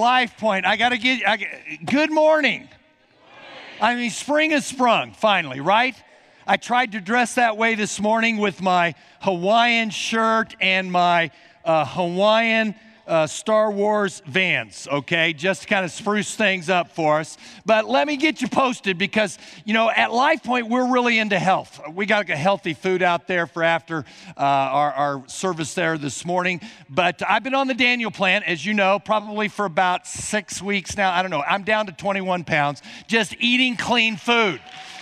Life Point, I got to get, I, good morning. I mean, spring has sprung finally, right? I tried to dress that way this morning with my Hawaiian shirt and my uh, Hawaiian uh, Star Wars vans, okay, just to kind of spruce things up for us. But let me get you posted because, you know, at Life Point, we're really into health. We got a healthy food out there for after uh, our, our service there this morning. But I've been on the Daniel plan, as you know, probably for about six weeks now. I don't know. I'm down to 21 pounds, just eating clean food.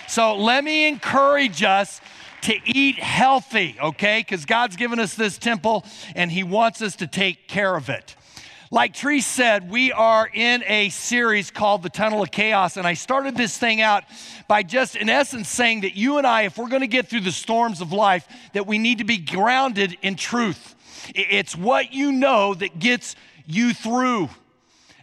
So let me encourage us to eat healthy, okay? Because God's given us this temple and He wants us to take care of it. Like Tree said, we are in a series called The Tunnel of Chaos. And I started this thing out by just, in essence, saying that you and I, if we're going to get through the storms of life, that we need to be grounded in truth. It's what you know that gets you through.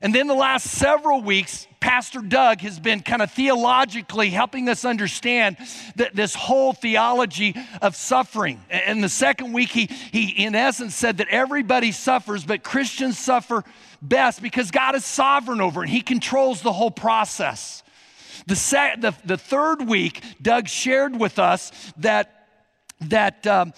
And then the last several weeks, Pastor Doug has been kind of theologically helping us understand that this whole theology of suffering. And the second week, he, he in essence said that everybody suffers, but Christians suffer best because God is sovereign over it. He controls the whole process. The, se- the, the third week, Doug shared with us that, that um,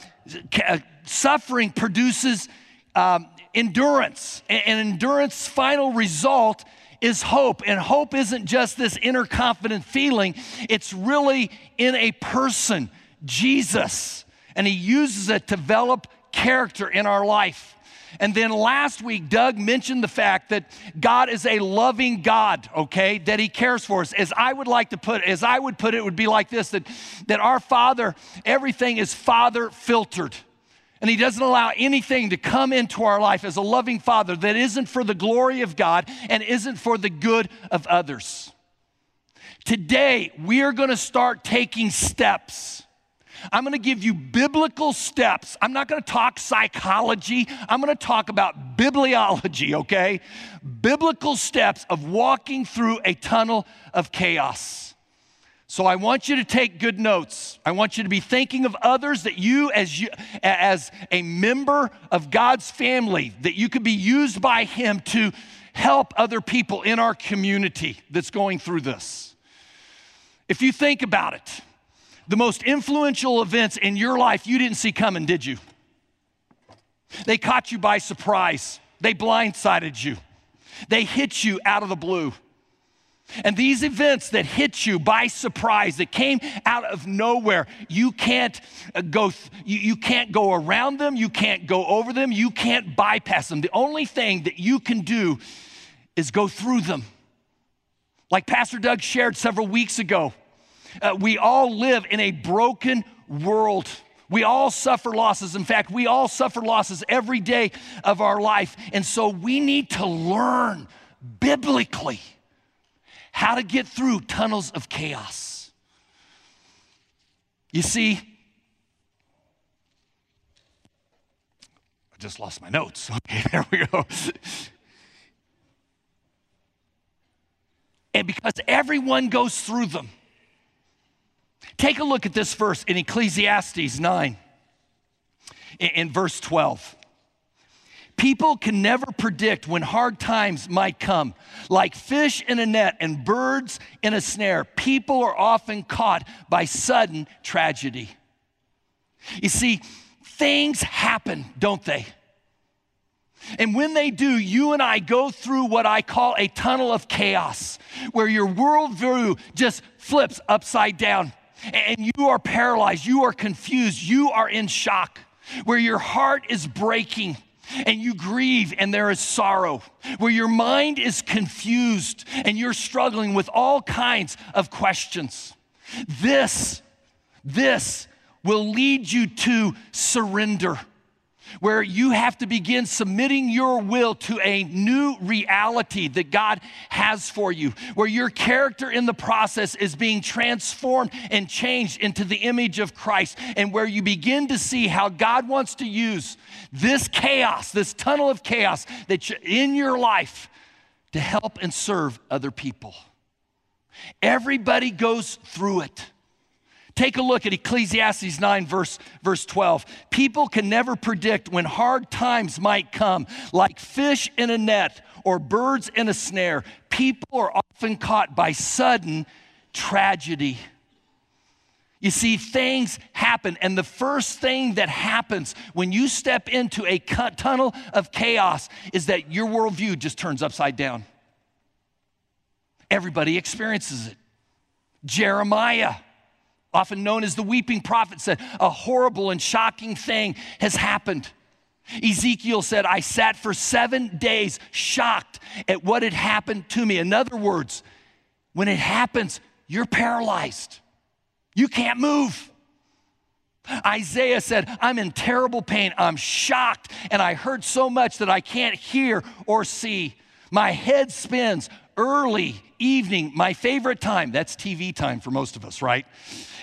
uh, suffering produces um, endurance, and endurance final result is hope. And hope isn't just this inner confident feeling, it's really in a person, Jesus. And he uses it to develop character in our life. And then last week, Doug mentioned the fact that God is a loving God, okay, that He cares for us. As I would like to put, it, as I would put it, it would be like this that, that our Father, everything is Father filtered. And He doesn't allow anything to come into our life as a loving Father that isn't for the glory of God and isn't for the good of others. Today, we are going to start taking steps. I'm going to give you biblical steps. I'm not going to talk psychology. I'm going to talk about bibliology, okay? Biblical steps of walking through a tunnel of chaos. So I want you to take good notes. I want you to be thinking of others that you as you as a member of God's family that you could be used by him to help other people in our community that's going through this. If you think about it, the most influential events in your life you didn't see coming, did you? They caught you by surprise. They blindsided you. They hit you out of the blue. And these events that hit you by surprise, that came out of nowhere, you can't uh, go, you, you can't go around them, you can't go over them, you can't bypass them. The only thing that you can do is go through them. Like Pastor Doug shared several weeks ago, uh, we all live in a broken world. We all suffer losses. In fact, we all suffer losses every day of our life. And so we need to learn biblically how to get through tunnels of chaos. You see, I just lost my notes. Okay, there we go. and because everyone goes through them. Take a look at this verse in Ecclesiastes 9, in, in verse 12. People can never predict when hard times might come. Like fish in a net and birds in a snare, people are often caught by sudden tragedy. You see, things happen, don't they? And when they do, you and I go through what I call a tunnel of chaos, where your worldview just flips upside down and you are paralyzed, you are confused, you are in shock, where your heart is breaking and you grieve and there is sorrow, where your mind is confused and you're struggling with all kinds of questions. This, this will lead you to surrender where you have to begin submitting your will to a new reality that God has for you, where your character in the process is being transformed and changed into the image of Christ, and where you begin to see how God wants to use this chaos, this tunnel of chaos that in your life to help and serve other people. Everybody goes through it. Take a look at Ecclesiastes 9, verse, verse 12. People can never predict when hard times might come, like fish in a net or birds in a snare. People are often caught by sudden tragedy. You see, things happen, and the first thing that happens when you step into a tunnel of chaos is that your worldview just turns upside down. Everybody experiences it. Jeremiah often known as the weeping prophet, said, A horrible and shocking thing has happened. Ezekiel said, I sat for seven days shocked at what had happened to me. In other words, when it happens, you're paralyzed. You can't move. Isaiah said, I'm in terrible pain. I'm shocked, and I hurt so much that I can't hear or see. My head spins early evening, my favorite time. That's TV time for most of us, right?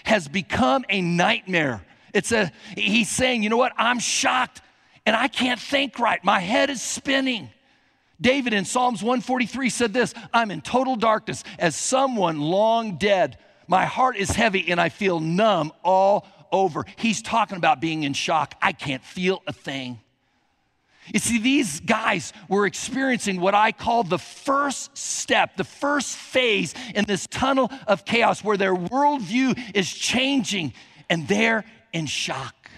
has become a nightmare. It's a, he's saying, you know what? I'm shocked and I can't think right. My head is spinning. David in Psalms 143 said this I'm in total darkness as someone long dead. My heart is heavy and I feel numb all over. He's talking about being in shock. I can't feel a thing. You see, these guys were experiencing what I call the first step, the first phase in this tunnel of chaos where their worldview is changing and they're in shock.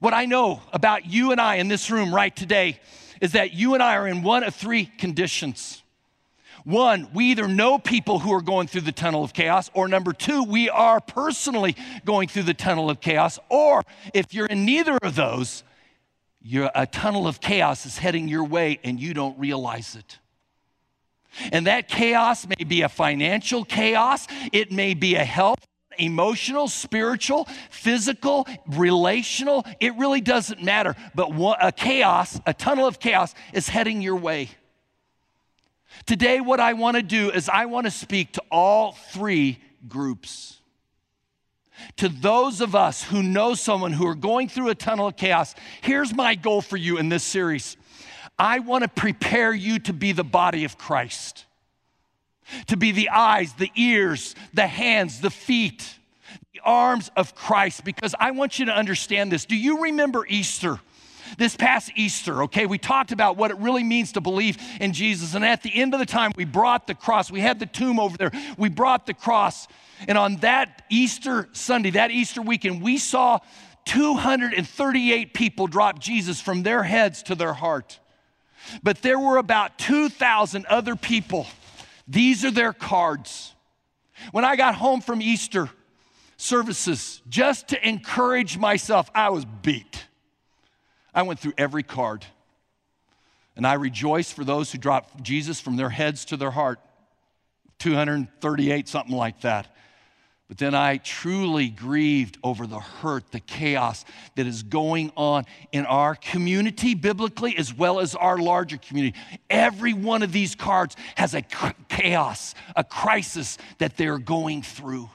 What I know about you and I in this room right today is that you and I are in one of three conditions. One, we either know people who are going through the tunnel of chaos, or number two, we are personally going through the tunnel of chaos, or if you're in neither of those, you're, a tunnel of chaos is heading your way and you don't realize it. And that chaos may be a financial chaos, it may be a health, emotional, spiritual, physical, relational. It really doesn't matter. But a chaos, a tunnel of chaos, is heading your way. Today, what I want to do is I want to speak to all three groups. To those of us who know someone who are going through a tunnel of chaos, here's my goal for you in this series. I want to prepare you to be the body of Christ, to be the eyes, the ears, the hands, the feet, the arms of Christ, because I want you to understand this. Do you remember Easter? This past Easter, okay, we talked about what it really means to believe in Jesus. And at the end of the time, we brought the cross. We had the tomb over there. We brought the cross and on that Easter Sunday, that Easter weekend, we saw 238 people drop Jesus from their heads to their heart. But there were about 2,000 other people. These are their cards. When I got home from Easter services, just to encourage myself, I was beat. I went through every card. And I rejoiced for those who dropped Jesus from their heads to their heart. 238, something like that. But then I truly grieved over the hurt, the chaos that is going on in our community biblically as well as our larger community. Every one of these cards has a chaos, a crisis that they're going through.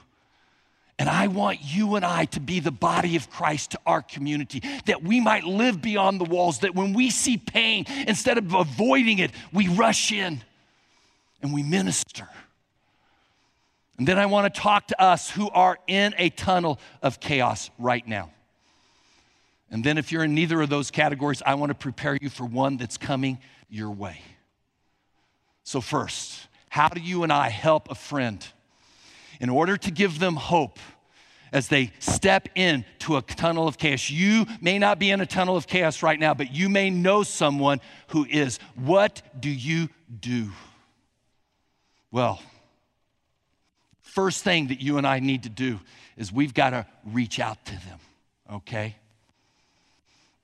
And I want you and I to be the body of Christ to our community, that we might live beyond the walls, that when we see pain, instead of avoiding it, we rush in and we minister. And then I want to talk to us who are in a tunnel of chaos right now. And then, if you're in neither of those categories, I want to prepare you for one that's coming your way. So, first, how do you and I help a friend in order to give them hope as they step into a tunnel of chaos? You may not be in a tunnel of chaos right now, but you may know someone who is. What do you do? Well, first thing that you and I need to do is we've got to reach out to them, okay?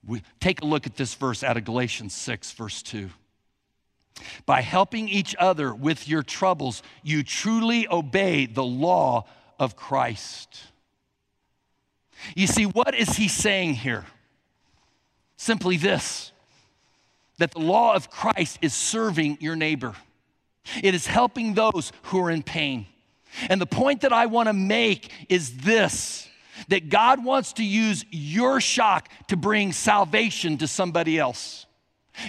We, take a look at this verse out of Galatians 6, verse 2. By helping each other with your troubles, you truly obey the law of Christ. You see, what is he saying here? Simply this that the law of Christ is serving your neighbor, it is helping those who are in pain. And the point that I want to make is this that God wants to use your shock to bring salvation to somebody else.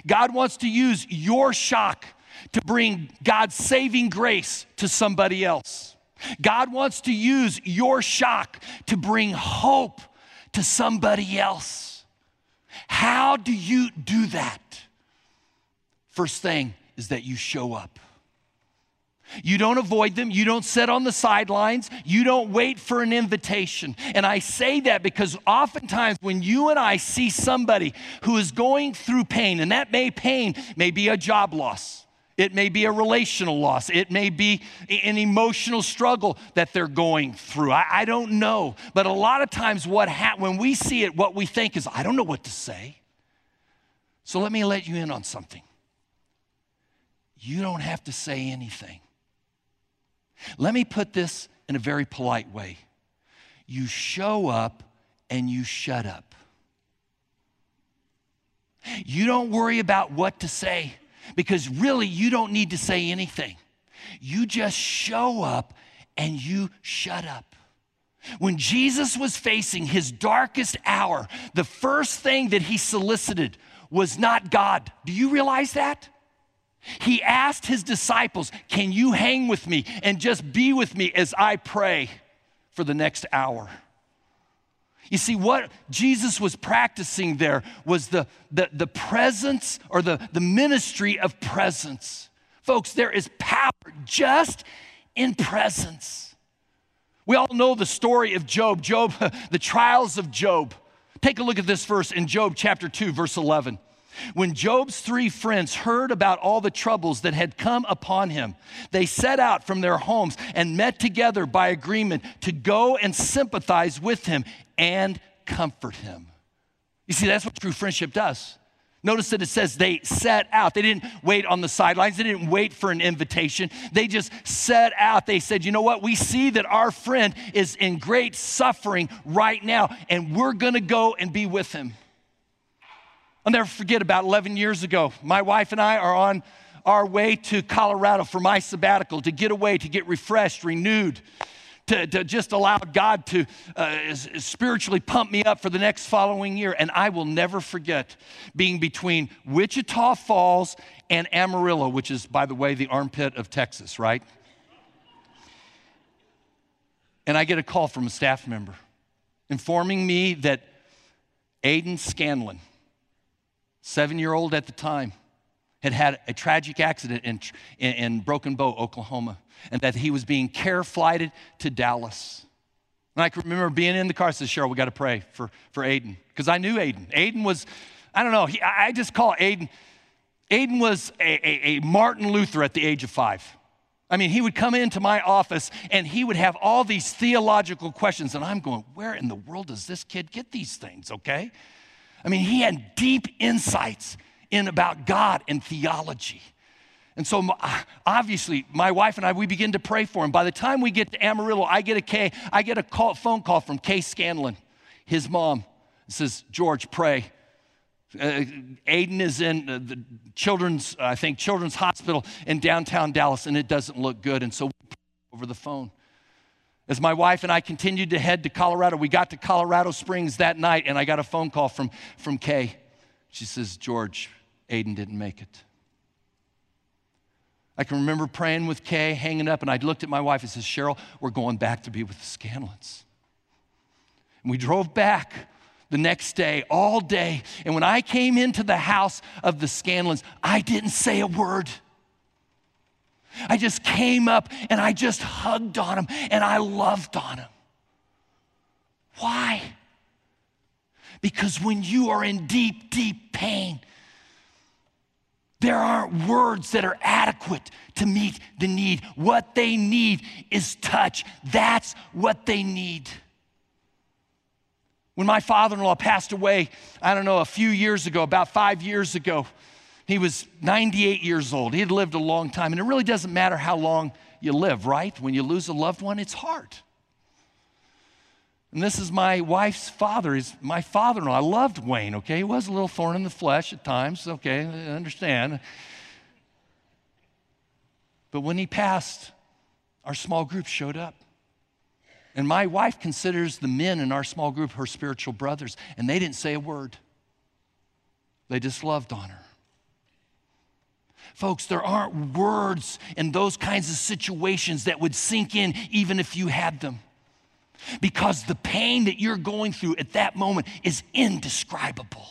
God wants to use your shock to bring God's saving grace to somebody else. God wants to use your shock to bring hope to somebody else. How do you do that? First thing is that you show up. You don't avoid them. You don't sit on the sidelines. You don't wait for an invitation. And I say that because oftentimes when you and I see somebody who is going through pain, and that may pain may be a job loss, it may be a relational loss. It may be an emotional struggle that they're going through. I, I don't know. But a lot of times, what ha- when we see it, what we think is, I don't know what to say. So let me let you in on something. You don't have to say anything. Let me put this in a very polite way. You show up and you shut up. You don't worry about what to say because really you don't need to say anything. You just show up and you shut up. When Jesus was facing his darkest hour, the first thing that he solicited was not God. Do you realize that? He asked his disciples, Can you hang with me and just be with me as I pray for the next hour? You see, what Jesus was practicing there was the, the, the presence or the, the ministry of presence. Folks, there is power just in presence. We all know the story of Job, Job, the trials of Job. Take a look at this verse in Job chapter 2, verse 11. When Job's three friends heard about all the troubles that had come upon him, they set out from their homes and met together by agreement to go and sympathize with him and comfort him. You see, that's what true friendship does. Notice that it says they set out. They didn't wait on the sidelines. They didn't wait for an invitation. They just set out. They said, you know what? We see that our friend is in great suffering right now, and we're going to go and be with him. I'll never forget about 11 years ago, my wife and I are on our way to Colorado for my sabbatical to get away, to get refreshed, renewed, to, to just allow God to uh, spiritually pump me up for the next following year. And I will never forget being between Wichita Falls and Amarillo, which is, by the way, the armpit of Texas, right? And I get a call from a staff member informing me that Aiden Scanlon, seven year old at the time, had had a tragic accident in, in, in, Broken Bow, Oklahoma, and that he was being care flighted to Dallas. And I can remember being in the car, I said, Cheryl, we got to pray for, for Aiden. Because I knew Aiden. Aiden was, I don't know, he, I just call Aiden, Aiden was a, a, a Martin Luther at the age of five. I mean, he would come into my office and he would have all these theological questions, and I'm going, where in the world does this kid get these things, okay? I mean, he had deep insights in about God and theology. And so, obviously, my wife and I, we begin to pray for him. By the time we get to Amarillo, I get a, K, I get a call, phone call from Kay Scanlon, his mom. Says, George, pray. Uh, Aiden is in uh, the children's, I think, children's hospital in downtown Dallas, and it doesn't look good. And so, over the phone. As my wife and I continued to head to Colorado, we got to Colorado Springs that night, and I got a phone call from, from Kay. She says, George, Aiden didn't make it. I can remember praying with Kay, hanging up, and I looked at my wife and said, Cheryl, we're going back to be with the Scanlons. And we drove back the next day, all day. And when I came into the house of the Scanlons, I didn't say a word. I just came up and I just hugged on him and I loved on him. Why? Because when you are in deep, deep pain, there aren't words that are adequate to meet the need. What they need is touch. That's what they need. When my father in law passed away, I don't know, a few years ago, about five years ago, he was 98 years old. He had lived a long time. And it really doesn't matter how long you live, right? When you lose a loved one, it's hard. And this is my wife's father. He's my father in law. I loved Wayne, okay? He was a little thorn in the flesh at times, okay? I understand. But when he passed, our small group showed up. And my wife considers the men in our small group her spiritual brothers, and they didn't say a word. They just loved on her. Folks, there aren't words in those kinds of situations that would sink in even if you had them. Because the pain that you're going through at that moment is indescribable.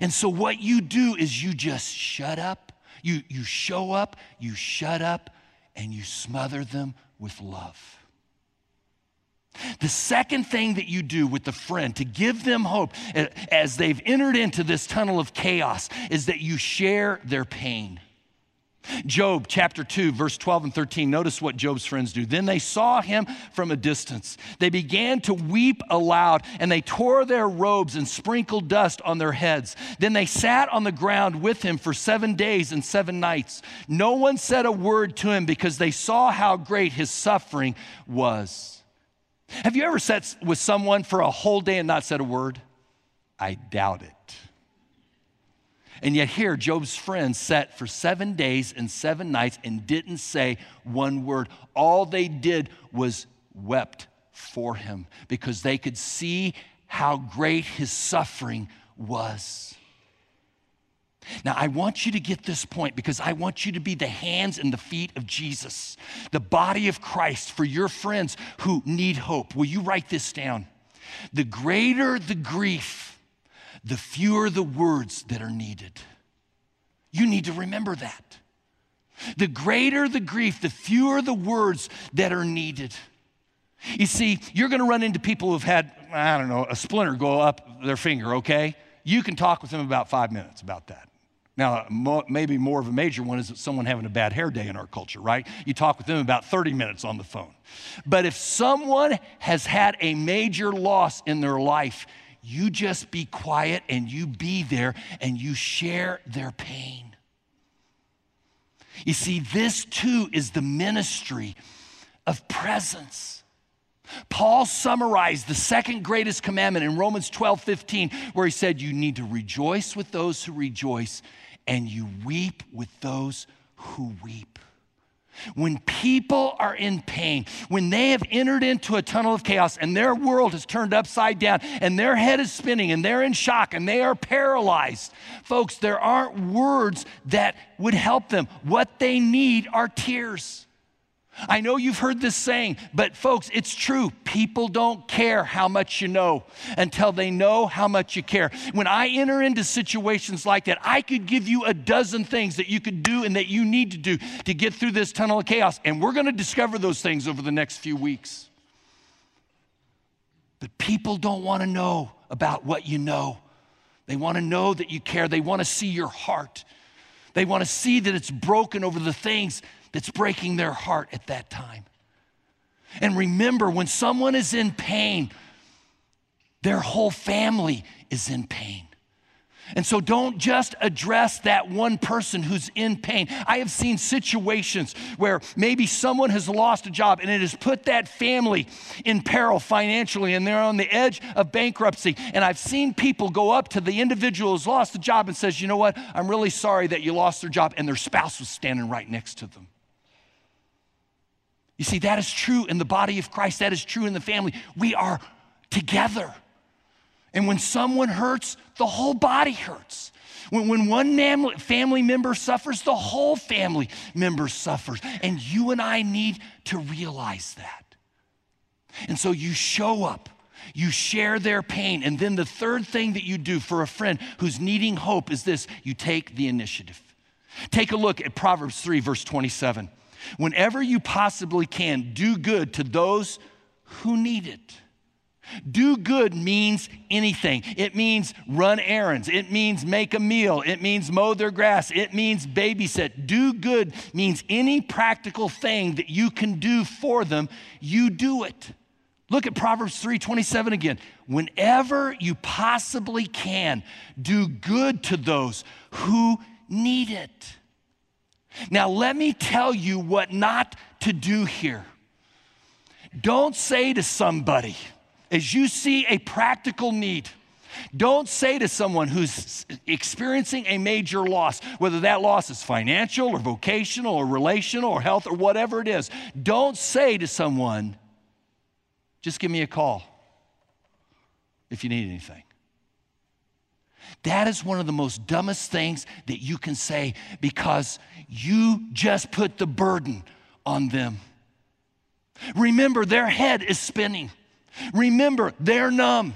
And so, what you do is you just shut up, you, you show up, you shut up, and you smother them with love. The second thing that you do with the friend to give them hope as they've entered into this tunnel of chaos is that you share their pain. Job chapter 2, verse 12 and 13. Notice what Job's friends do. Then they saw him from a distance. They began to weep aloud, and they tore their robes and sprinkled dust on their heads. Then they sat on the ground with him for seven days and seven nights. No one said a word to him because they saw how great his suffering was. Have you ever sat with someone for a whole day and not said a word? I doubt it. And yet, here, Job's friends sat for seven days and seven nights and didn't say one word. All they did was wept for him because they could see how great his suffering was. Now, I want you to get this point because I want you to be the hands and the feet of Jesus, the body of Christ for your friends who need hope. Will you write this down? The greater the grief, the fewer the words that are needed. You need to remember that. The greater the grief, the fewer the words that are needed. You see, you're going to run into people who've had, I don't know, a splinter go up their finger, okay? You can talk with them about five minutes about that. Now, maybe more of a major one is someone having a bad hair day in our culture, right? You talk with them about 30 minutes on the phone. But if someone has had a major loss in their life, you just be quiet and you be there and you share their pain. You see, this too is the ministry of presence. Paul summarized the second greatest commandment in Romans 12 15, where he said, You need to rejoice with those who rejoice and you weep with those who weep. When people are in pain, when they have entered into a tunnel of chaos and their world has turned upside down and their head is spinning and they're in shock and they are paralyzed, folks, there aren't words that would help them. What they need are tears. I know you've heard this saying, but folks, it's true. People don't care how much you know until they know how much you care. When I enter into situations like that, I could give you a dozen things that you could do and that you need to do to get through this tunnel of chaos. And we're going to discover those things over the next few weeks. But people don't want to know about what you know. They want to know that you care. They want to see your heart. They want to see that it's broken over the things that's breaking their heart at that time. And remember, when someone is in pain, their whole family is in pain. And so don't just address that one person who's in pain. I have seen situations where maybe someone has lost a job and it has put that family in peril financially and they're on the edge of bankruptcy. And I've seen people go up to the individual who's lost the job and says, "You know what? I'm really sorry that you lost their job." And their spouse was standing right next to them. You see, that is true in the body of Christ, that is true in the family. We are together. And when someone hurts, the whole body hurts. When, when one family member suffers, the whole family member suffers. And you and I need to realize that. And so you show up, you share their pain. And then the third thing that you do for a friend who's needing hope is this you take the initiative. Take a look at Proverbs 3, verse 27. Whenever you possibly can, do good to those who need it. Do good means anything. It means run errands. It means make a meal. It means mow their grass. It means babysit. Do good means any practical thing that you can do for them, you do it. Look at Proverbs 3:27 again. Whenever you possibly can, do good to those who need it. Now, let me tell you what not to do here. Don't say to somebody, as you see a practical need, don't say to someone who's experiencing a major loss, whether that loss is financial or vocational or relational or health or whatever it is, don't say to someone, just give me a call if you need anything. That is one of the most dumbest things that you can say because you just put the burden on them. Remember, their head is spinning. Remember, they're numb.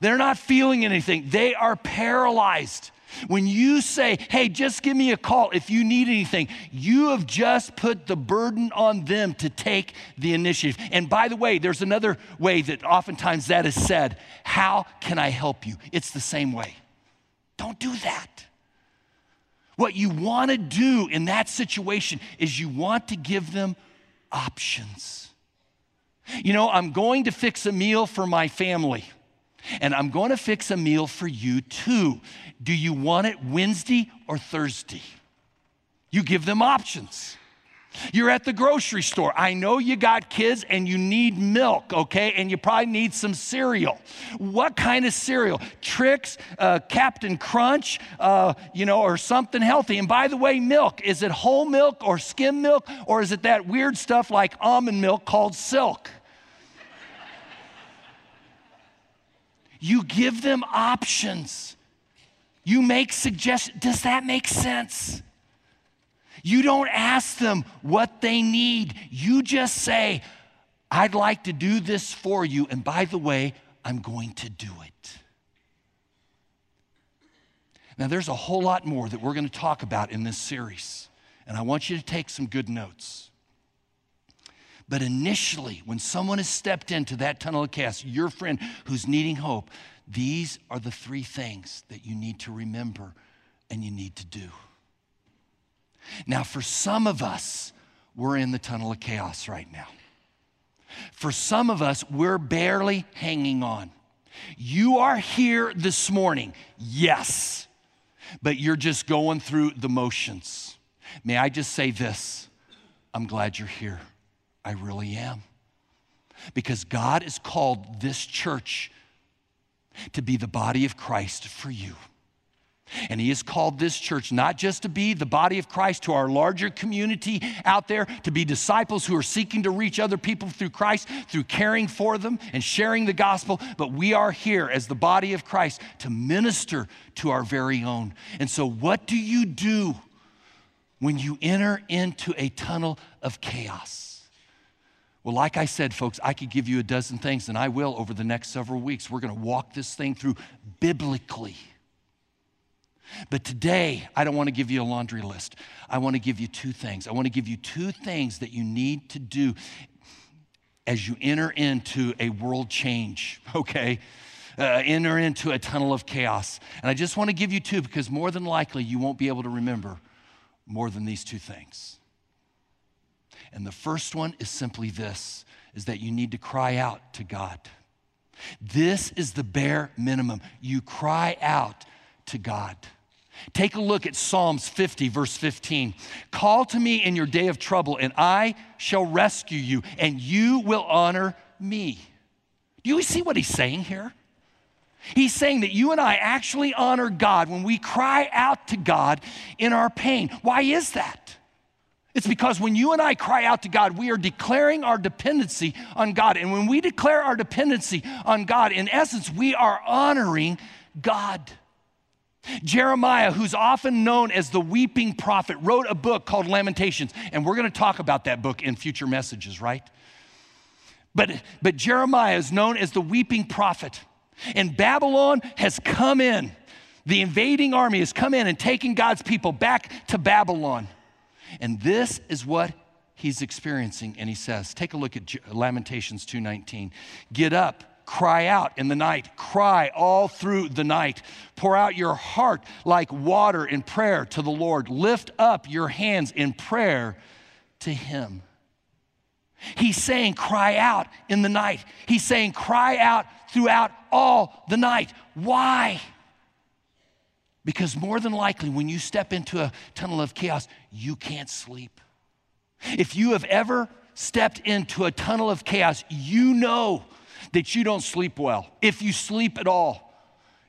They're not feeling anything. They are paralyzed. When you say, hey, just give me a call if you need anything, you have just put the burden on them to take the initiative. And by the way, there's another way that oftentimes that is said How can I help you? It's the same way. Don't do that. What you want to do in that situation is you want to give them options. You know, I'm going to fix a meal for my family, and I'm going to fix a meal for you too. Do you want it Wednesday or Thursday? You give them options. You're at the grocery store. I know you got kids and you need milk, okay? And you probably need some cereal. What kind of cereal? Trix, uh, Captain Crunch, uh, you know, or something healthy. And by the way, milk is it whole milk or skim milk or is it that weird stuff like almond milk called silk? you give them options. You make suggestions. Does that make sense? You don't ask them what they need. You just say, I'd like to do this for you. And by the way, I'm going to do it. Now, there's a whole lot more that we're going to talk about in this series. And I want you to take some good notes. But initially, when someone has stepped into that tunnel of chaos, your friend who's needing hope, these are the three things that you need to remember and you need to do. Now, for some of us, we're in the tunnel of chaos right now. For some of us, we're barely hanging on. You are here this morning, yes, but you're just going through the motions. May I just say this? I'm glad you're here. I really am. Because God has called this church to be the body of Christ for you. And he has called this church not just to be the body of Christ to our larger community out there, to be disciples who are seeking to reach other people through Christ, through caring for them and sharing the gospel, but we are here as the body of Christ to minister to our very own. And so, what do you do when you enter into a tunnel of chaos? Well, like I said, folks, I could give you a dozen things, and I will over the next several weeks. We're going to walk this thing through biblically. But today, I don't want to give you a laundry list. I want to give you two things. I want to give you two things that you need to do as you enter into a world change, okay? Uh, enter into a tunnel of chaos. And I just want to give you two because more than likely you won't be able to remember more than these two things. And the first one is simply this is that you need to cry out to God. This is the bare minimum. You cry out to God. Take a look at Psalms 50, verse 15. Call to me in your day of trouble, and I shall rescue you, and you will honor me. Do you see what he's saying here? He's saying that you and I actually honor God when we cry out to God in our pain. Why is that? It's because when you and I cry out to God, we are declaring our dependency on God. And when we declare our dependency on God, in essence, we are honoring God. Jeremiah, who's often known as the weeping prophet, wrote a book called Lamentations, and we're going to talk about that book in future messages, right? But, but Jeremiah is known as the weeping prophet, and Babylon has come in. The invading army has come in and taken God's people back to Babylon. And this is what he's experiencing, and he says, take a look at Lamentations 2:19. Get up Cry out in the night. Cry all through the night. Pour out your heart like water in prayer to the Lord. Lift up your hands in prayer to Him. He's saying, cry out in the night. He's saying, cry out throughout all the night. Why? Because more than likely, when you step into a tunnel of chaos, you can't sleep. If you have ever stepped into a tunnel of chaos, you know that you don't sleep well, if you sleep at all.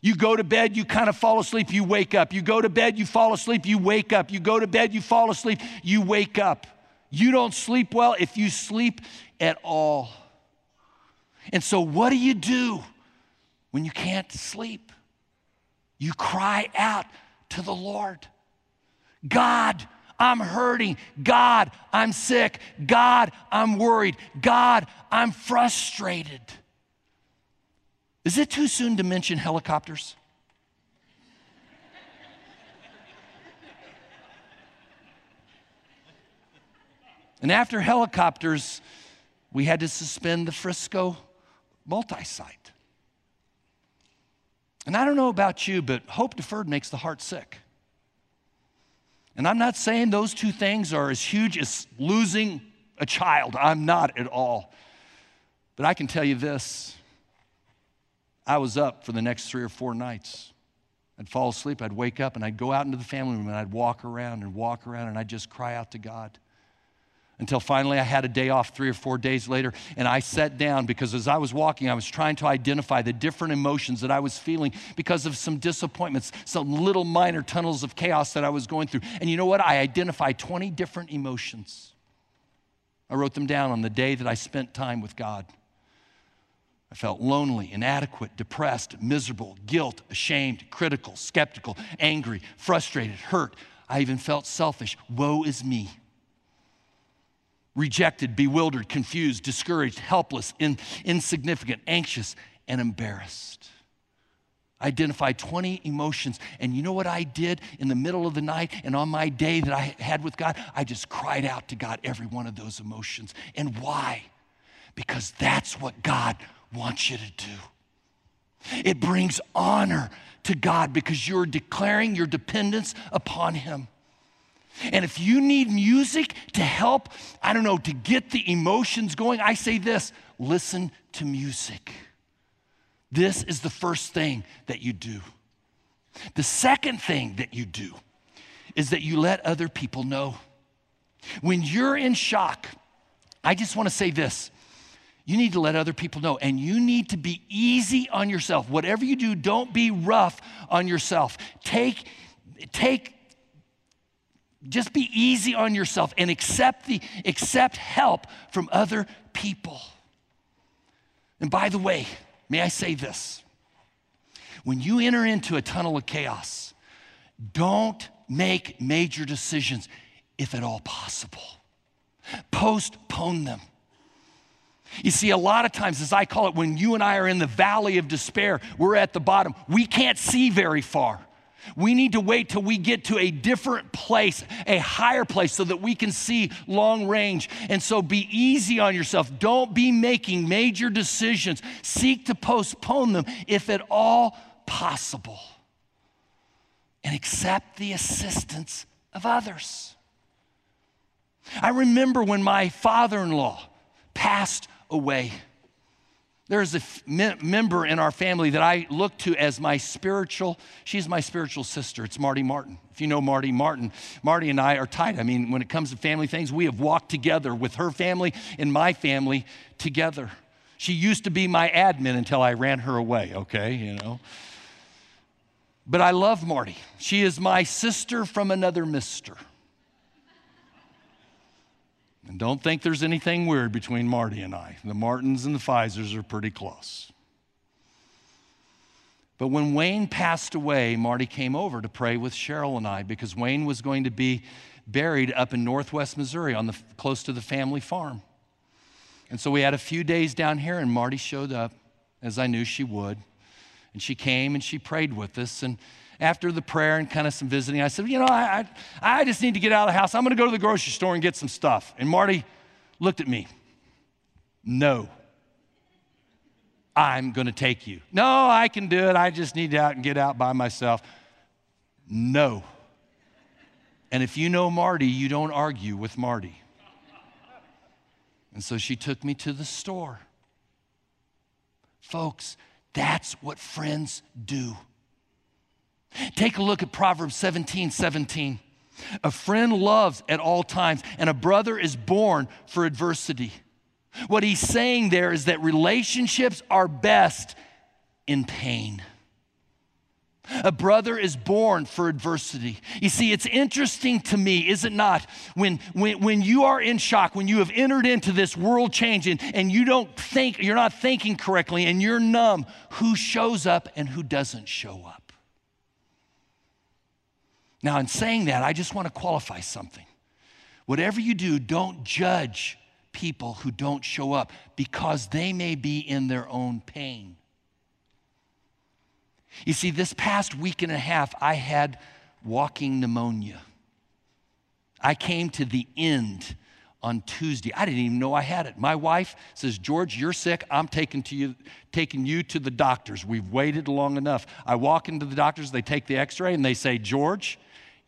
You go to bed, you kind of fall asleep, you wake up. You go to bed, you fall asleep, you wake up. You go to bed, you fall asleep, you wake up. You don't sleep well if you sleep at all. And so, what do you do when you can't sleep? You cry out to the Lord. God, I'm hurting. God, I'm sick. God, I'm worried. God, I'm frustrated. Is it too soon to mention helicopters? and after helicopters, we had to suspend the Frisco multi site. And I don't know about you, but hope deferred makes the heart sick. And I'm not saying those two things are as huge as losing a child. I'm not at all. But I can tell you this I was up for the next three or four nights. I'd fall asleep, I'd wake up, and I'd go out into the family room and I'd walk around and walk around and I'd just cry out to God until finally I had a day off three or four days later. And I sat down because as I was walking, I was trying to identify the different emotions that I was feeling because of some disappointments, some little minor tunnels of chaos that I was going through. And you know what? I identified 20 different emotions. I wrote them down on the day that I spent time with God. I felt lonely, inadequate, depressed, miserable, guilt, ashamed, critical, skeptical, angry, frustrated, hurt. I even felt selfish. Woe is me rejected, bewildered, confused, discouraged, helpless, in, insignificant, anxious, and embarrassed. Identify 20 emotions. And you know what I did in the middle of the night and on my day that I had with God? I just cried out to God every one of those emotions. And why? Because that's what God wants you to do. It brings honor to God because you're declaring your dependence upon Him. And if you need music to help, I don't know, to get the emotions going, I say this listen to music. This is the first thing that you do. The second thing that you do is that you let other people know. When you're in shock, I just want to say this. You need to let other people know, and you need to be easy on yourself. Whatever you do, don't be rough on yourself. Take, take just be easy on yourself and accept the accept help from other people. And by the way, may I say this? When you enter into a tunnel of chaos, don't make major decisions if at all possible. Postpone them. You see, a lot of times, as I call it, when you and I are in the valley of despair, we're at the bottom. We can't see very far. We need to wait till we get to a different place, a higher place, so that we can see long range. And so be easy on yourself. Don't be making major decisions. Seek to postpone them if at all possible. And accept the assistance of others. I remember when my father in law passed away. There's a member in our family that I look to as my spiritual, she's my spiritual sister. It's Marty Martin. If you know Marty Martin, Marty and I are tight. I mean, when it comes to family things, we have walked together with her family and my family together. She used to be my admin until I ran her away, okay, you know. But I love Marty. She is my sister from another mister. And don't think there's anything weird between Marty and I. The Martins and the Pfizers are pretty close. But when Wayne passed away, Marty came over to pray with Cheryl and I because Wayne was going to be buried up in northwest Missouri on the, close to the family farm. And so we had a few days down here, and Marty showed up, as I knew she would. And she came and she prayed with us. And after the prayer and kind of some visiting, I said, You know, I, I, I just need to get out of the house. I'm going to go to the grocery store and get some stuff. And Marty looked at me. No. I'm going to take you. No, I can do it. I just need to out and get out by myself. No. And if you know Marty, you don't argue with Marty. And so she took me to the store. Folks, that's what friends do. Take a look at Proverbs 17 17. A friend loves at all times, and a brother is born for adversity. What he's saying there is that relationships are best in pain. A brother is born for adversity. You see, it's interesting to me, is it not? When, when, when you are in shock, when you have entered into this world change and, and you don't think, you're not thinking correctly and you're numb, who shows up and who doesn't show up? Now, in saying that, I just want to qualify something. Whatever you do, don't judge people who don't show up because they may be in their own pain. You see, this past week and a half, I had walking pneumonia. I came to the end on Tuesday. I didn't even know I had it. My wife says, George, you're sick. I'm taking, to you, taking you to the doctors. We've waited long enough. I walk into the doctors, they take the x ray, and they say, George,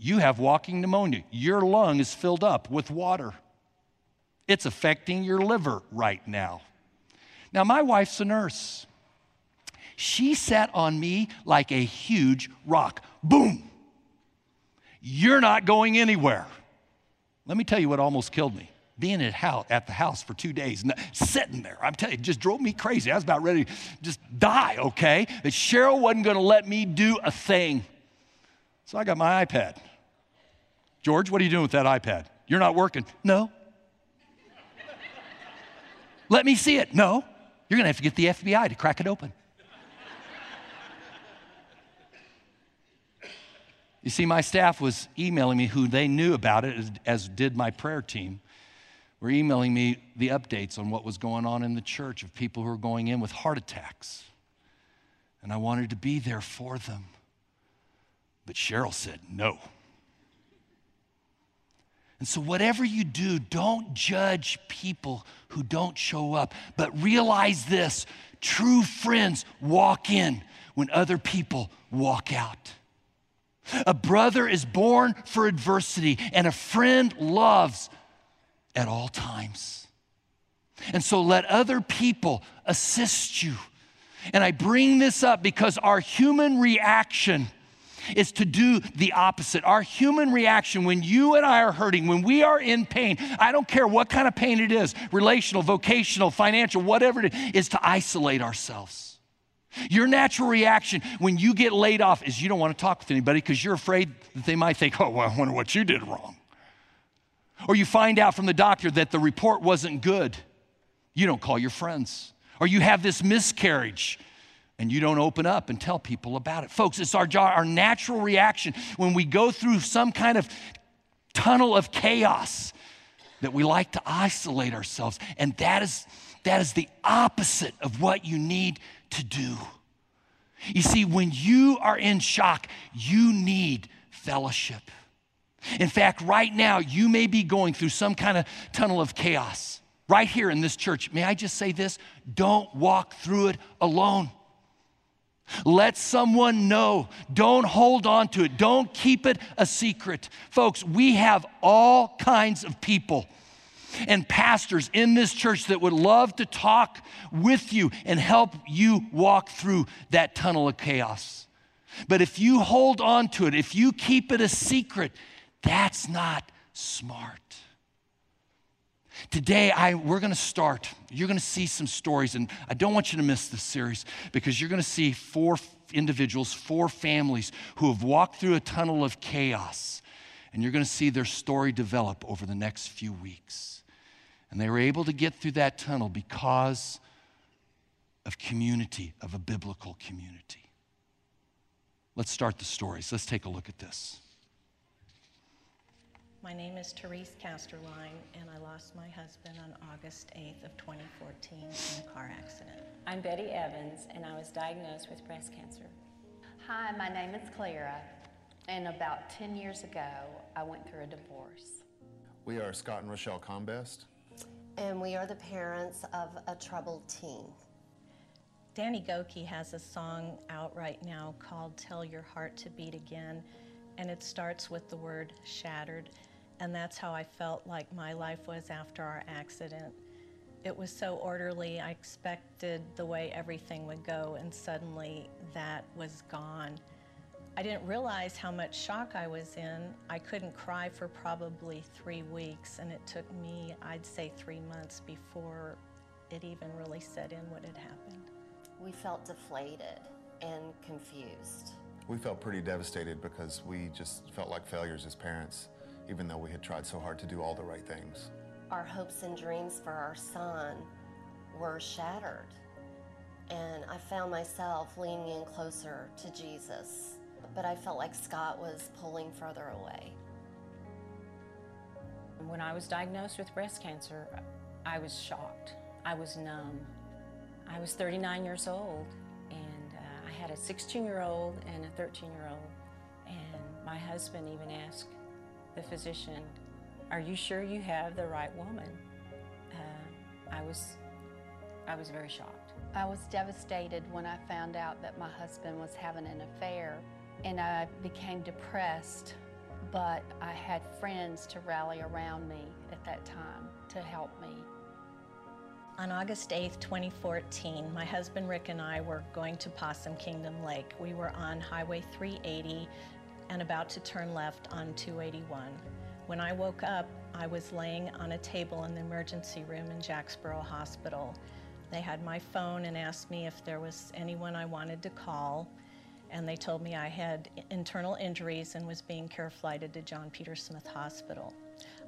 you have walking pneumonia. Your lung is filled up with water. It's affecting your liver right now. Now, my wife's a nurse. She sat on me like a huge rock. Boom! You're not going anywhere. Let me tell you what almost killed me being at, the house for two days, sitting there. I'm telling you, it just drove me crazy. I was about ready to just die, okay? But Cheryl wasn't to let me do a thing. So I got my iPad. George, what are you doing with that iPad? You're not working. No. let me see it. No. You're going to have to get the FBI to crack it open. You see, my staff was emailing me who they knew about it, as, as did my prayer team were emailing me the updates on what was going on in the church of people who were going in with heart attacks. And I wanted to be there for them. But Cheryl said no. And so, whatever you do, don't judge people who don't show up, but realize this true friends walk in when other people walk out. A brother is born for adversity, and a friend loves at all times. And so let other people assist you. And I bring this up because our human reaction is to do the opposite. Our human reaction when you and I are hurting, when we are in pain, I don't care what kind of pain it is relational, vocational, financial, whatever it is, is to isolate ourselves. Your natural reaction when you get laid off is you don't want to talk with anybody because you're afraid that they might think, oh, well, I wonder what you did wrong. Or you find out from the doctor that the report wasn't good. You don't call your friends. Or you have this miscarriage and you don't open up and tell people about it. Folks, it's our, our natural reaction when we go through some kind of tunnel of chaos that we like to isolate ourselves. And that is, that is the opposite of what you need to do. You see, when you are in shock, you need fellowship. In fact, right now, you may be going through some kind of tunnel of chaos. Right here in this church, may I just say this? Don't walk through it alone. Let someone know. Don't hold on to it. Don't keep it a secret. Folks, we have all kinds of people and pastors in this church that would love to talk with you and help you walk through that tunnel of chaos. But if you hold on to it, if you keep it a secret, that's not smart. Today, I, we're going to start. You're going to see some stories, and I don't want you to miss this series because you're going to see four individuals, four families who have walked through a tunnel of chaos, and you're going to see their story develop over the next few weeks. And they were able to get through that tunnel because of community, of a biblical community. Let's start the stories. Let's take a look at this. My name is Therese Casterline, and I lost my husband on August 8th of 2014 in a car accident. I'm Betty Evans, and I was diagnosed with breast cancer. Hi, my name is Clara, and about 10 years ago, I went through a divorce. We are Scott and Rochelle Combest. And we are the parents of a troubled teen. Danny Gokey has a song out right now called Tell Your Heart to Beat Again, and it starts with the word shattered. And that's how I felt like my life was after our accident. It was so orderly. I expected the way everything would go, and suddenly that was gone. I didn't realize how much shock I was in. I couldn't cry for probably three weeks, and it took me, I'd say, three months before it even really set in what had happened. We felt deflated and confused. We felt pretty devastated because we just felt like failures as parents even though we had tried so hard to do all the right things. Our hopes and dreams for our son were shattered. And I found myself leaning in closer to Jesus. but I felt like Scott was pulling further away. When I was diagnosed with breast cancer, I was shocked. I was numb. I was 39 years old, and uh, I had a 16 year old and a 13 year old. And my husband even asked the physician, Are you sure you have the right woman? Uh, I, was, I was very shocked. I was devastated when I found out that my husband was having an affair, and I became depressed. But I had friends to rally around me at that time to help me. On August 8th, 2014, my husband Rick and I were going to Possum Kingdom Lake. We were on Highway 380 and about to turn left on 281. When I woke up, I was laying on a table in the emergency room in Jacksboro Hospital. They had my phone and asked me if there was anyone I wanted to call, and they told me I had internal injuries and was being care flighted to John Peter Smith Hospital.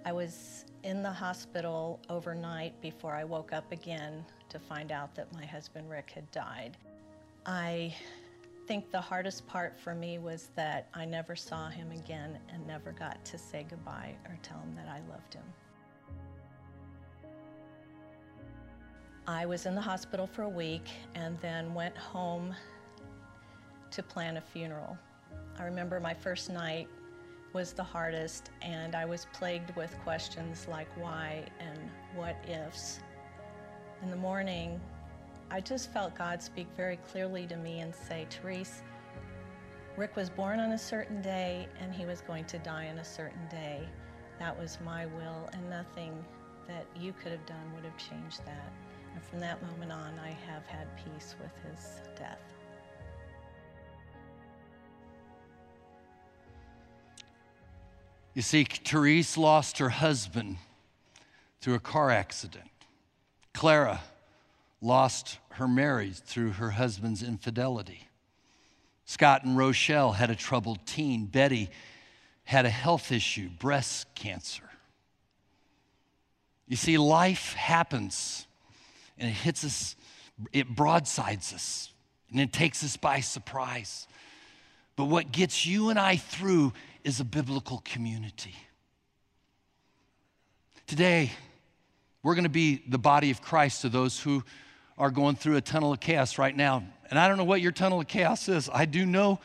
I was in the hospital overnight before I woke up again to find out that my husband Rick had died. I think the hardest part for me was that I never saw him again and never got to say goodbye or tell him that I loved him. I was in the hospital for a week and then went home to plan a funeral. I remember my first night was the hardest, and I was plagued with questions like why and what ifs. In the morning, I just felt God speak very clearly to me and say, Therese, Rick was born on a certain day and he was going to die on a certain day. That was my will, and nothing that you could have done would have changed that. And from that moment on, I have had peace with his death. You see, Therese lost her husband through a car accident. Clara lost her marriage through her husband's infidelity. Scott and Rochelle had a troubled teen. Betty had a health issue, breast cancer. You see, life happens and it hits us, it broadsides us, and it takes us by surprise. But what gets you and I through is a biblical community. Today, we're going to be the body of Christ to those who are going through a tunnel of chaos right now. And I don't know what your tunnel of chaos is. I do know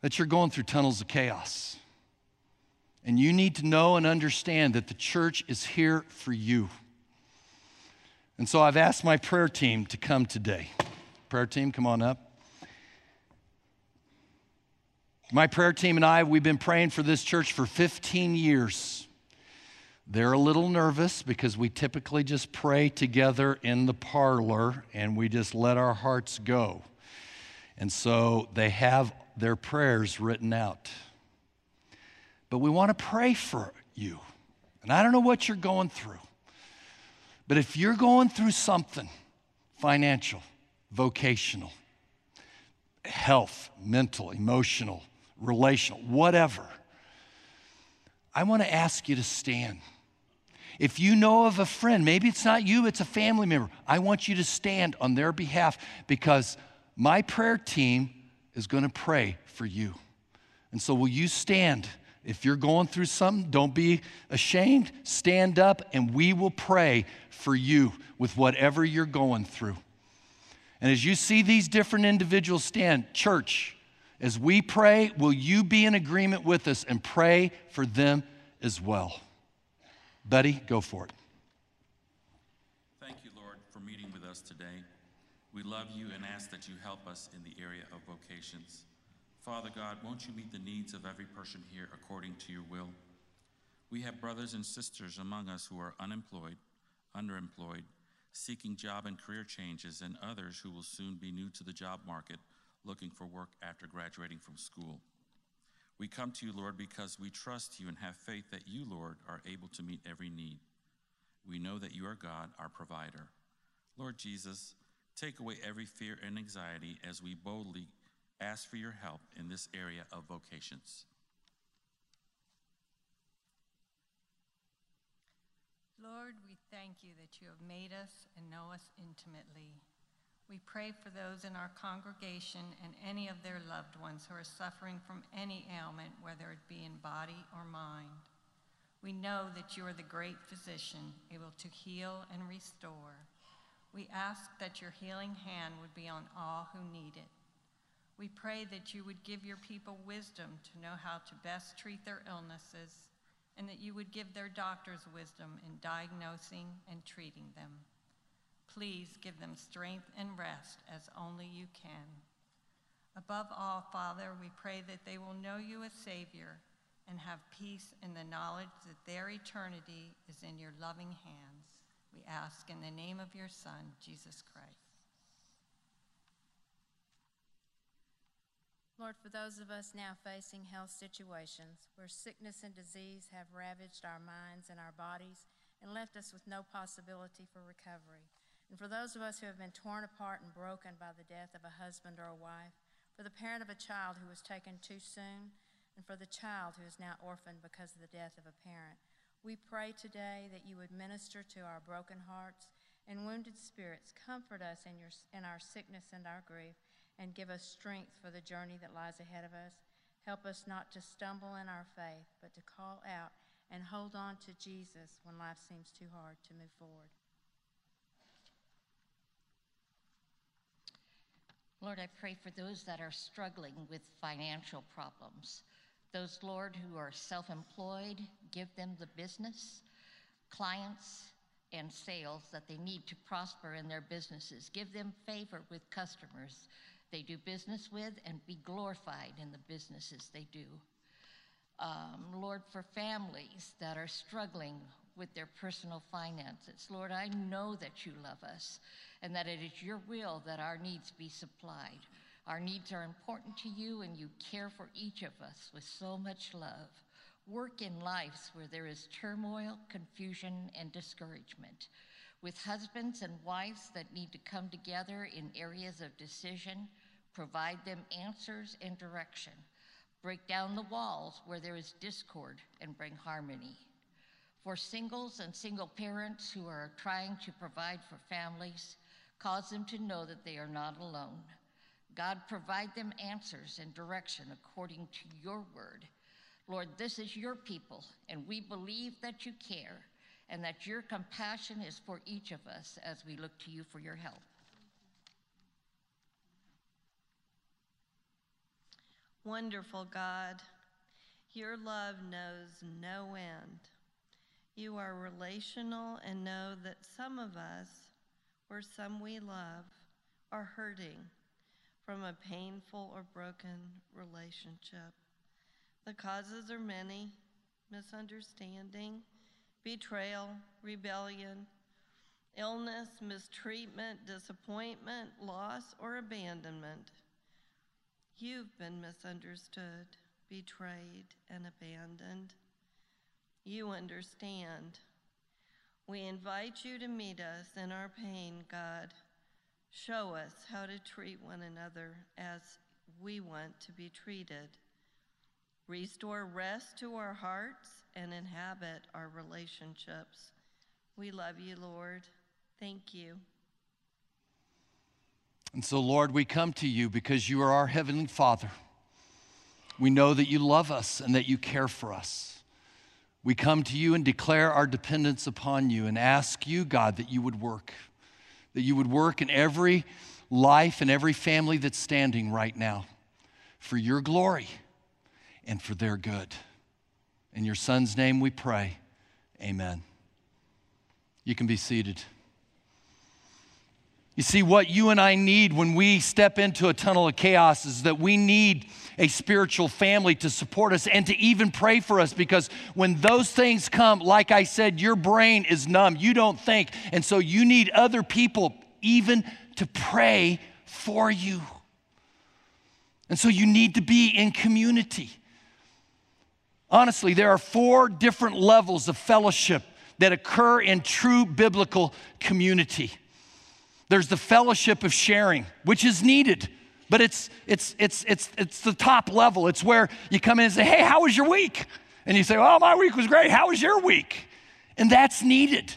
that you're going through tunnels of chaos. And you need to know and understand that the church is here for you. And so I've asked my prayer team to come today. Prayer team, come on up. My prayer team and I, we've been praying for this church for 15 years. They're a little nervous because we typically just pray together in the parlor and we just let our hearts go. And so they have their prayers written out. But we want to pray for you. And I don't know what you're going through. But if you're going through something financial, vocational, health, mental, emotional, relational, whatever, I want to ask you to stand. If you know of a friend, maybe it's not you, it's a family member, I want you to stand on their behalf because my prayer team is going to pray for you. And so, will you stand? If you're going through something, don't be ashamed. Stand up and we will pray for you with whatever you're going through. And as you see these different individuals stand, church, as we pray, will you be in agreement with us and pray for them as well? Buddy, go for it. Thank you, Lord, for meeting with us today. We love you and ask that you help us in the area of vocations. Father God, won't you meet the needs of every person here according to your will? We have brothers and sisters among us who are unemployed, underemployed, seeking job and career changes, and others who will soon be new to the job market looking for work after graduating from school. We come to you, Lord, because we trust you and have faith that you, Lord, are able to meet every need. We know that you are God, our provider. Lord Jesus, take away every fear and anxiety as we boldly ask for your help in this area of vocations. Lord, we thank you that you have made us and know us intimately. We pray for those in our congregation and any of their loved ones who are suffering from any ailment, whether it be in body or mind. We know that you are the great physician, able to heal and restore. We ask that your healing hand would be on all who need it. We pray that you would give your people wisdom to know how to best treat their illnesses, and that you would give their doctors wisdom in diagnosing and treating them. Please give them strength and rest as only you can. Above all, Father, we pray that they will know you as Savior and have peace in the knowledge that their eternity is in your loving hands. We ask in the name of your Son, Jesus Christ. Lord, for those of us now facing health situations where sickness and disease have ravaged our minds and our bodies and left us with no possibility for recovery, and for those of us who have been torn apart and broken by the death of a husband or a wife, for the parent of a child who was taken too soon, and for the child who is now orphaned because of the death of a parent. We pray today that you would minister to our broken hearts and wounded spirits, comfort us in, your, in our sickness and our grief, and give us strength for the journey that lies ahead of us. Help us not to stumble in our faith, but to call out and hold on to Jesus when life seems too hard to move forward. Lord, I pray for those that are struggling with financial problems. Those, Lord, who are self employed, give them the business, clients, and sales that they need to prosper in their businesses. Give them favor with customers they do business with and be glorified in the businesses they do. Um, Lord, for families that are struggling with their personal finances, Lord, I know that you love us and that it is your will that our needs be supplied. Our needs are important to you, and you care for each of us with so much love. Work in lives where there is turmoil, confusion, and discouragement. With husbands and wives that need to come together in areas of decision, provide them answers and direction. Break down the walls where there is discord and bring harmony. For singles and single parents who are trying to provide for families, cause them to know that they are not alone. God, provide them answers and direction according to your word. Lord, this is your people, and we believe that you care and that your compassion is for each of us as we look to you for your help. Wonderful God, your love knows no end. You are relational and know that some of us, or some we love, are hurting from a painful or broken relationship. The causes are many misunderstanding, betrayal, rebellion, illness, mistreatment, disappointment, loss, or abandonment. You've been misunderstood, betrayed, and abandoned. You understand. We invite you to meet us in our pain, God. Show us how to treat one another as we want to be treated. Restore rest to our hearts and inhabit our relationships. We love you, Lord. Thank you. And so, Lord, we come to you because you are our Heavenly Father. We know that you love us and that you care for us. We come to you and declare our dependence upon you and ask you, God, that you would work that you would work in every life and every family that's standing right now for your glory and for their good. In your son's name we pray. Amen. You can be seated. You see, what you and I need when we step into a tunnel of chaos is that we need a spiritual family to support us and to even pray for us because when those things come, like I said, your brain is numb. You don't think. And so you need other people even to pray for you. And so you need to be in community. Honestly, there are four different levels of fellowship that occur in true biblical community. There's the fellowship of sharing, which is needed, but it's, it's, it's, it's, it's the top level. It's where you come in and say, Hey, how was your week? And you say, Oh, my week was great. How was your week? And that's needed.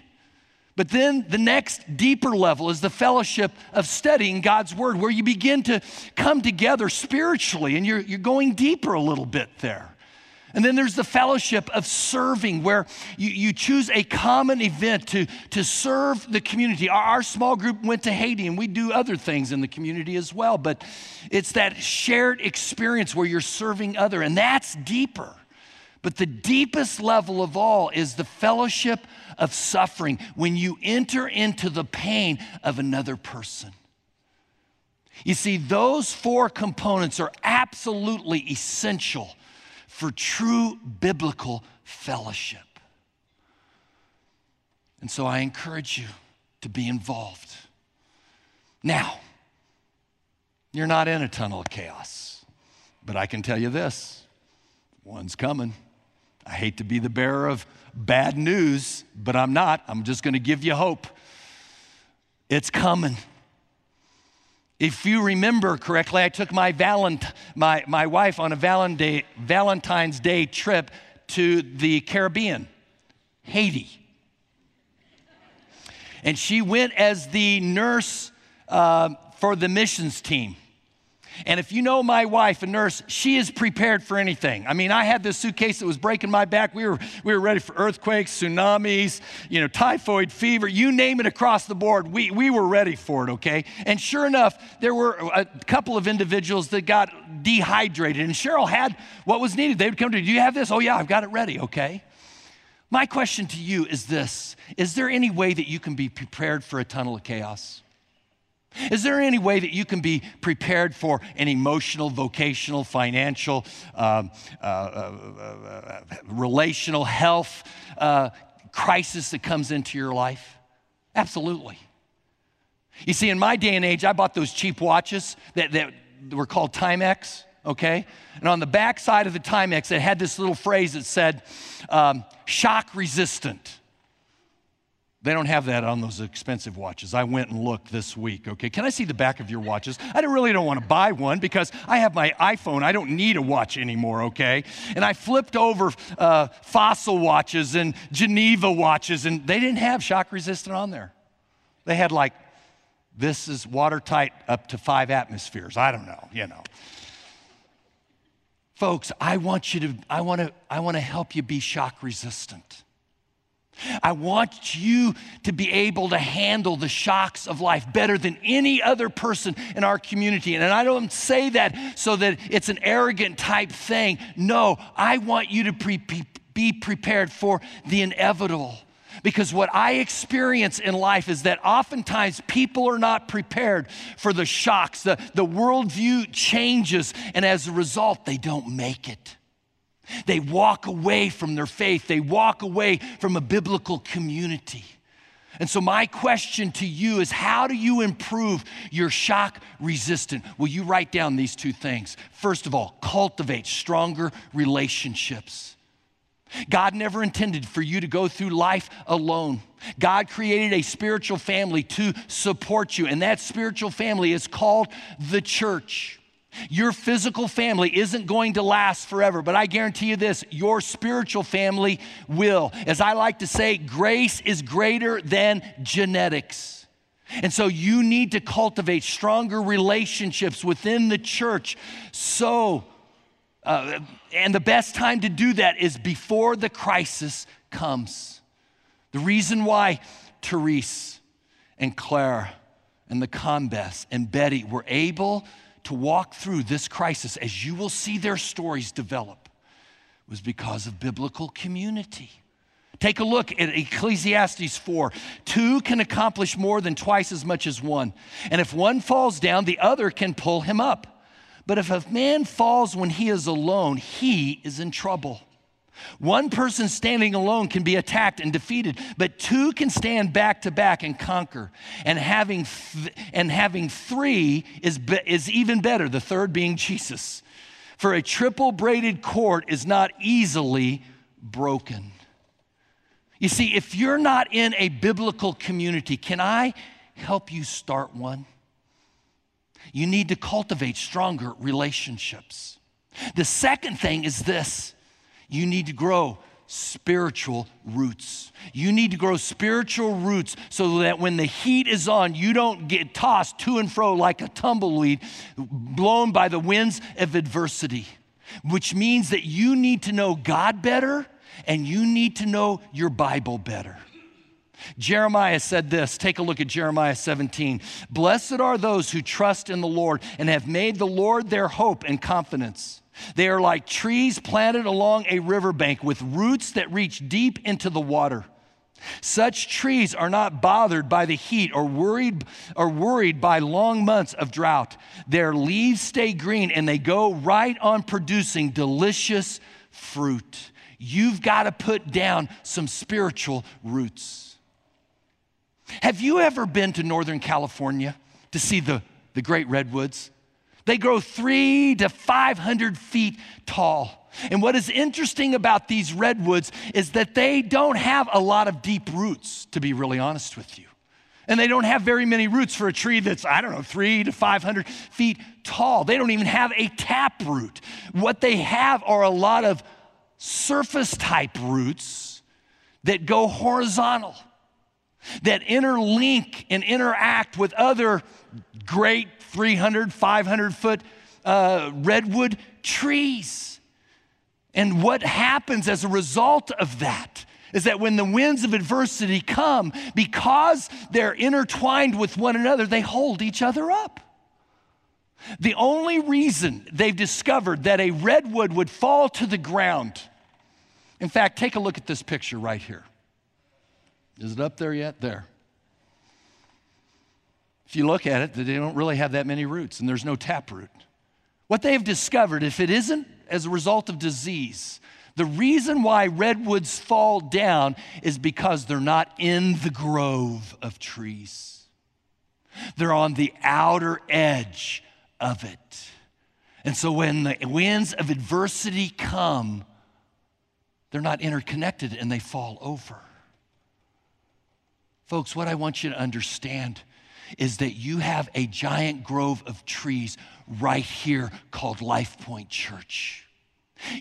But then the next deeper level is the fellowship of studying God's word, where you begin to come together spiritually and you're, you're going deeper a little bit there. And then there's the fellowship of serving, where you, you choose a common event to, to serve the community. Our, our, small group went to Haiti, and we do other things in the community as well, but it's that shared experience where you're serving other, and that's deeper. But the deepest level of all is the fellowship of suffering when you enter into the pain of another person. You see, those four components are absolutely essential for true biblical fellowship. And so I encourage you to be involved. Now, you're not in a tunnel of chaos, but I can tell you this one's coming. I hate to be the bearer of bad news, but I'm not. I'm just going to give you hope. It's coming. If you remember correctly, I took my, valent, my, my wife on a Valentine's Day trip to the Caribbean, Haiti. And she went as the nurse uh, for the missions team. And if you know my wife, a nurse, she is prepared for anything. I mean, I had this suitcase that was breaking my back. We were, we were ready for earthquakes, tsunamis, you know, typhoid fever, you name it across the board. We, we were ready for it, okay? And sure enough, there were a couple of individuals that got dehydrated. And Cheryl had what was needed. They would come to, do you have this? Oh, yeah, I've got it ready, okay? My question to you is this Is there any way that you can be prepared for a tunnel of chaos? Is there any way that you can be prepared for an emotional, vocational, financial, um, uh, uh, uh, relational health uh, crisis that comes into your life? Absolutely. You see, in my day and age, I bought those cheap watches that, that were called Timex, okay? And on the back side of the Timex, it had this little phrase that said, um, shock resistant. They don't have that on those expensive watches. I went and looked this week. Okay, can I see the back of your watches? I really don't want to buy one because I have my iPhone. I don't need a watch anymore. Okay, and I flipped over uh, fossil watches and Geneva watches, and they didn't have shock resistant on there. They had like this is watertight up to five atmospheres. I don't know, you know. Folks, I want you to, I want to, I want to help you be shock resistant. I want you to be able to handle the shocks of life better than any other person in our community. And I don't say that so that it's an arrogant type thing. No, I want you to pre- be prepared for the inevitable. Because what I experience in life is that oftentimes people are not prepared for the shocks. The, the worldview changes, and as a result, they don't make it. They walk away from their faith, they walk away from a biblical community. And so, my question to you is how do you improve your shock resistant? Will you write down these two things? First of all, cultivate stronger relationships. God never intended for you to go through life alone. God created a spiritual family to support you, and that spiritual family is called the church. Your physical family isn't going to last forever, but I guarantee you this your spiritual family will. As I like to say, grace is greater than genetics. And so you need to cultivate stronger relationships within the church. So, uh, and the best time to do that is before the crisis comes. The reason why Therese and Claire and the Combest and Betty were able to walk through this crisis, as you will see their stories develop, was because of biblical community. Take a look at Ecclesiastes 4. Two can accomplish more than twice as much as one. And if one falls down, the other can pull him up. But if a man falls when he is alone, he is in trouble. One person standing alone can be attacked and defeated, but two can stand back to back and conquer. And having, th- and having three is, be- is even better, the third being Jesus. For a triple braided cord is not easily broken. You see, if you're not in a biblical community, can I help you start one? You need to cultivate stronger relationships. The second thing is this you need to grow spiritual roots. You need to grow spiritual roots so that when the heat is on, you don't get tossed to and fro like a tumbleweed blown by the winds of adversity, which means that you need to know God better and you need to know your Bible better. Jeremiah said this. Take a look at Jeremiah 17. Blessed are those who trust in the Lord and have made the Lord their hope and confidence. They are like trees planted along a riverbank with roots that reach deep into the water. Such trees are not bothered by the heat or worried or worried by long months of drought. Their leaves stay green and they go right on producing delicious fruit. You've got to put down some spiritual roots. Have you ever been to Northern California to see the, the great redwoods? They grow three to 500 feet tall. And what is interesting about these redwoods is that they don't have a lot of deep roots, to be really honest with you. And they don't have very many roots for a tree that's, I don't know, three to 500 feet tall. They don't even have a tap root. What they have are a lot of surface type roots that go horizontal, that interlink and interact with other great 300, 500 foot uh, redwood trees. And what happens as a result of that is that when the winds of adversity come, because they're intertwined with one another, they hold each other up. The only reason they've discovered that a redwood would fall to the ground, in fact, take a look at this picture right here. Is it up there yet? There if you look at it, they don't really have that many roots and there's no taproot. What they've discovered, if it isn't as a result of disease, the reason why redwoods fall down is because they're not in the grove of trees. They're on the outer edge of it. And so when the winds of adversity come, they're not interconnected and they fall over. Folks, what I want you to understand is that you have a giant grove of trees right here called Life Point Church.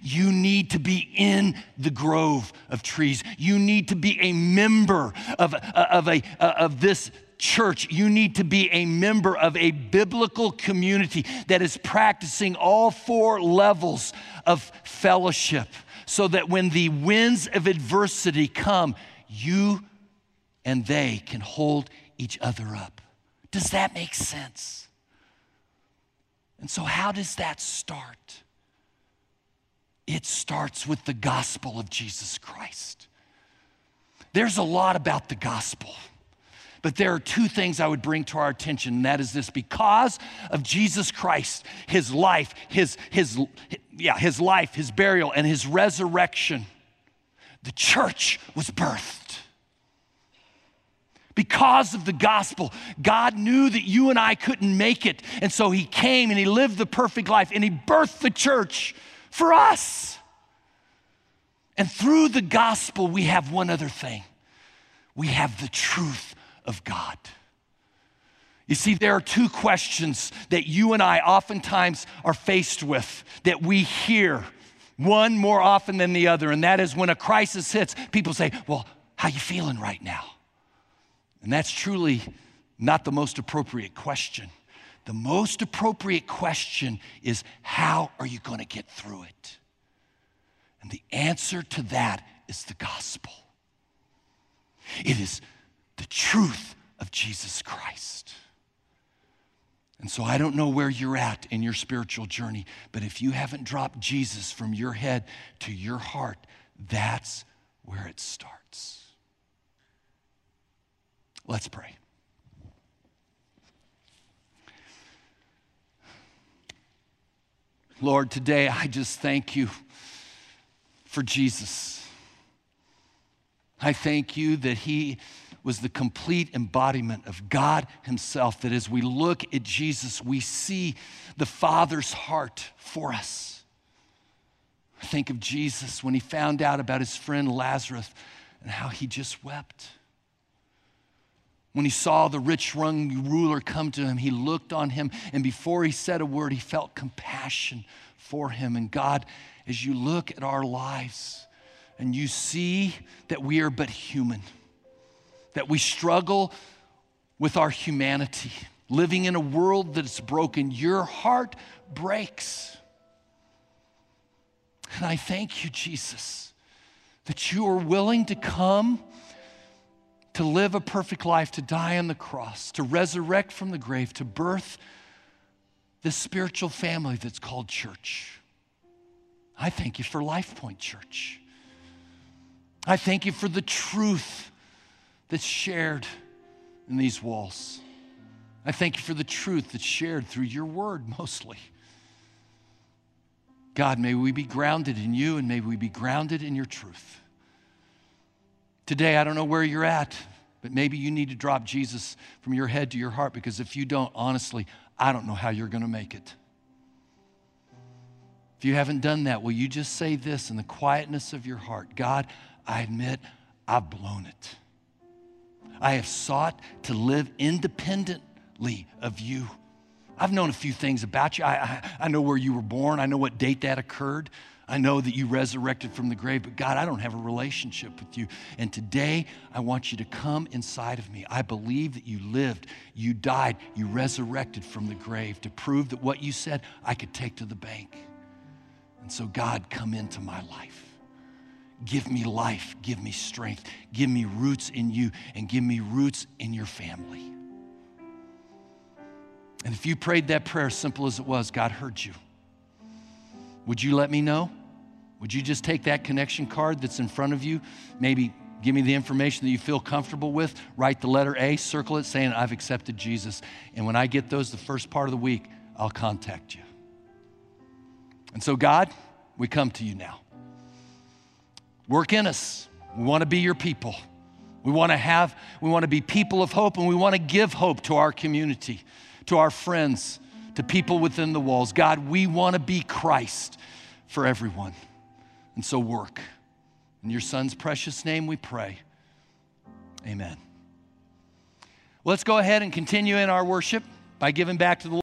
You need to be in the grove of trees. You need to be a member of, uh, of, a, uh, of this church. You need to be a member of a biblical community that is practicing all four levels of fellowship so that when the winds of adversity come, you and they can hold each other up. Does that make sense? And so, how does that start? It starts with the gospel of Jesus Christ. There's a lot about the gospel, but there are two things I would bring to our attention, and that is this because of Jesus Christ, his life, his, his, yeah, his life, his burial, and his resurrection, the church was birthed. Because of the gospel, God knew that you and I couldn't make it. And so He came and He lived the perfect life and He birthed the church for us. And through the gospel, we have one other thing we have the truth of God. You see, there are two questions that you and I oftentimes are faced with that we hear, one more often than the other, and that is when a crisis hits, people say, Well, how you feeling right now? And that's truly not the most appropriate question. The most appropriate question is how are you going to get through it? And the answer to that is the gospel. It is the truth of Jesus Christ. And so I don't know where you're at in your spiritual journey, but if you haven't dropped Jesus from your head to your heart, that's where it starts. Let's pray. Lord, today I just thank you for Jesus. I thank you that he was the complete embodiment of God Himself. That as we look at Jesus, we see the Father's heart for us. Think of Jesus when he found out about his friend Lazarus and how he just wept. When he saw the rich young ruler come to him, he looked on him, and before he said a word, he felt compassion for him. And God, as you look at our lives, and you see that we are but human, that we struggle with our humanity, living in a world that is broken. Your heart breaks. And I thank you, Jesus, that you are willing to come to live a perfect life, to die on the cross, to resurrect from the grave, to birth this spiritual family that's called church. I thank you for Life Point Church. I thank you for the truth that's shared in these walls. I thank you for the truth that's shared through your word mostly. God, may we be grounded in you and may we be grounded in your truth. Today, I don't know where you're at, but maybe you need to drop Jesus from your head to your heart because if you don't, honestly, I don't know how you're going to make it. If you haven't done that, will you just say this in the quietness of your heart God, I admit I've blown it. I have sought to live independently of you. I've known a few things about you. I, I, I, know where you were born. I know what date that occurred. I know that you resurrected from the grave, but God, I don't have a relationship with you. And today, I want you to come inside of me. I believe that you lived, you died, you resurrected from the grave to prove that what you said I could take to the bank. And so, God, come into my life. Give me life, give me strength, give me roots in you, and give me roots in your family. And if you prayed that prayer, simple as it was, God heard you. Would you let me know? Would you just take that connection card that's in front of you? Maybe give me the information that you feel comfortable with. Write the letter A, circle it saying, I've accepted Jesus. And when I get those the first part of the week, I'll contact you. And so, God, we come to you now. Work in us. We want to be your people. We want to have, we want to be people of hope, and we want to give hope to our community, to our friends, to people within the walls. God, we want to be Christ for everyone. And so work. In your son's precious name we pray. Amen. Let's go ahead and continue in our worship by giving back to the Lord.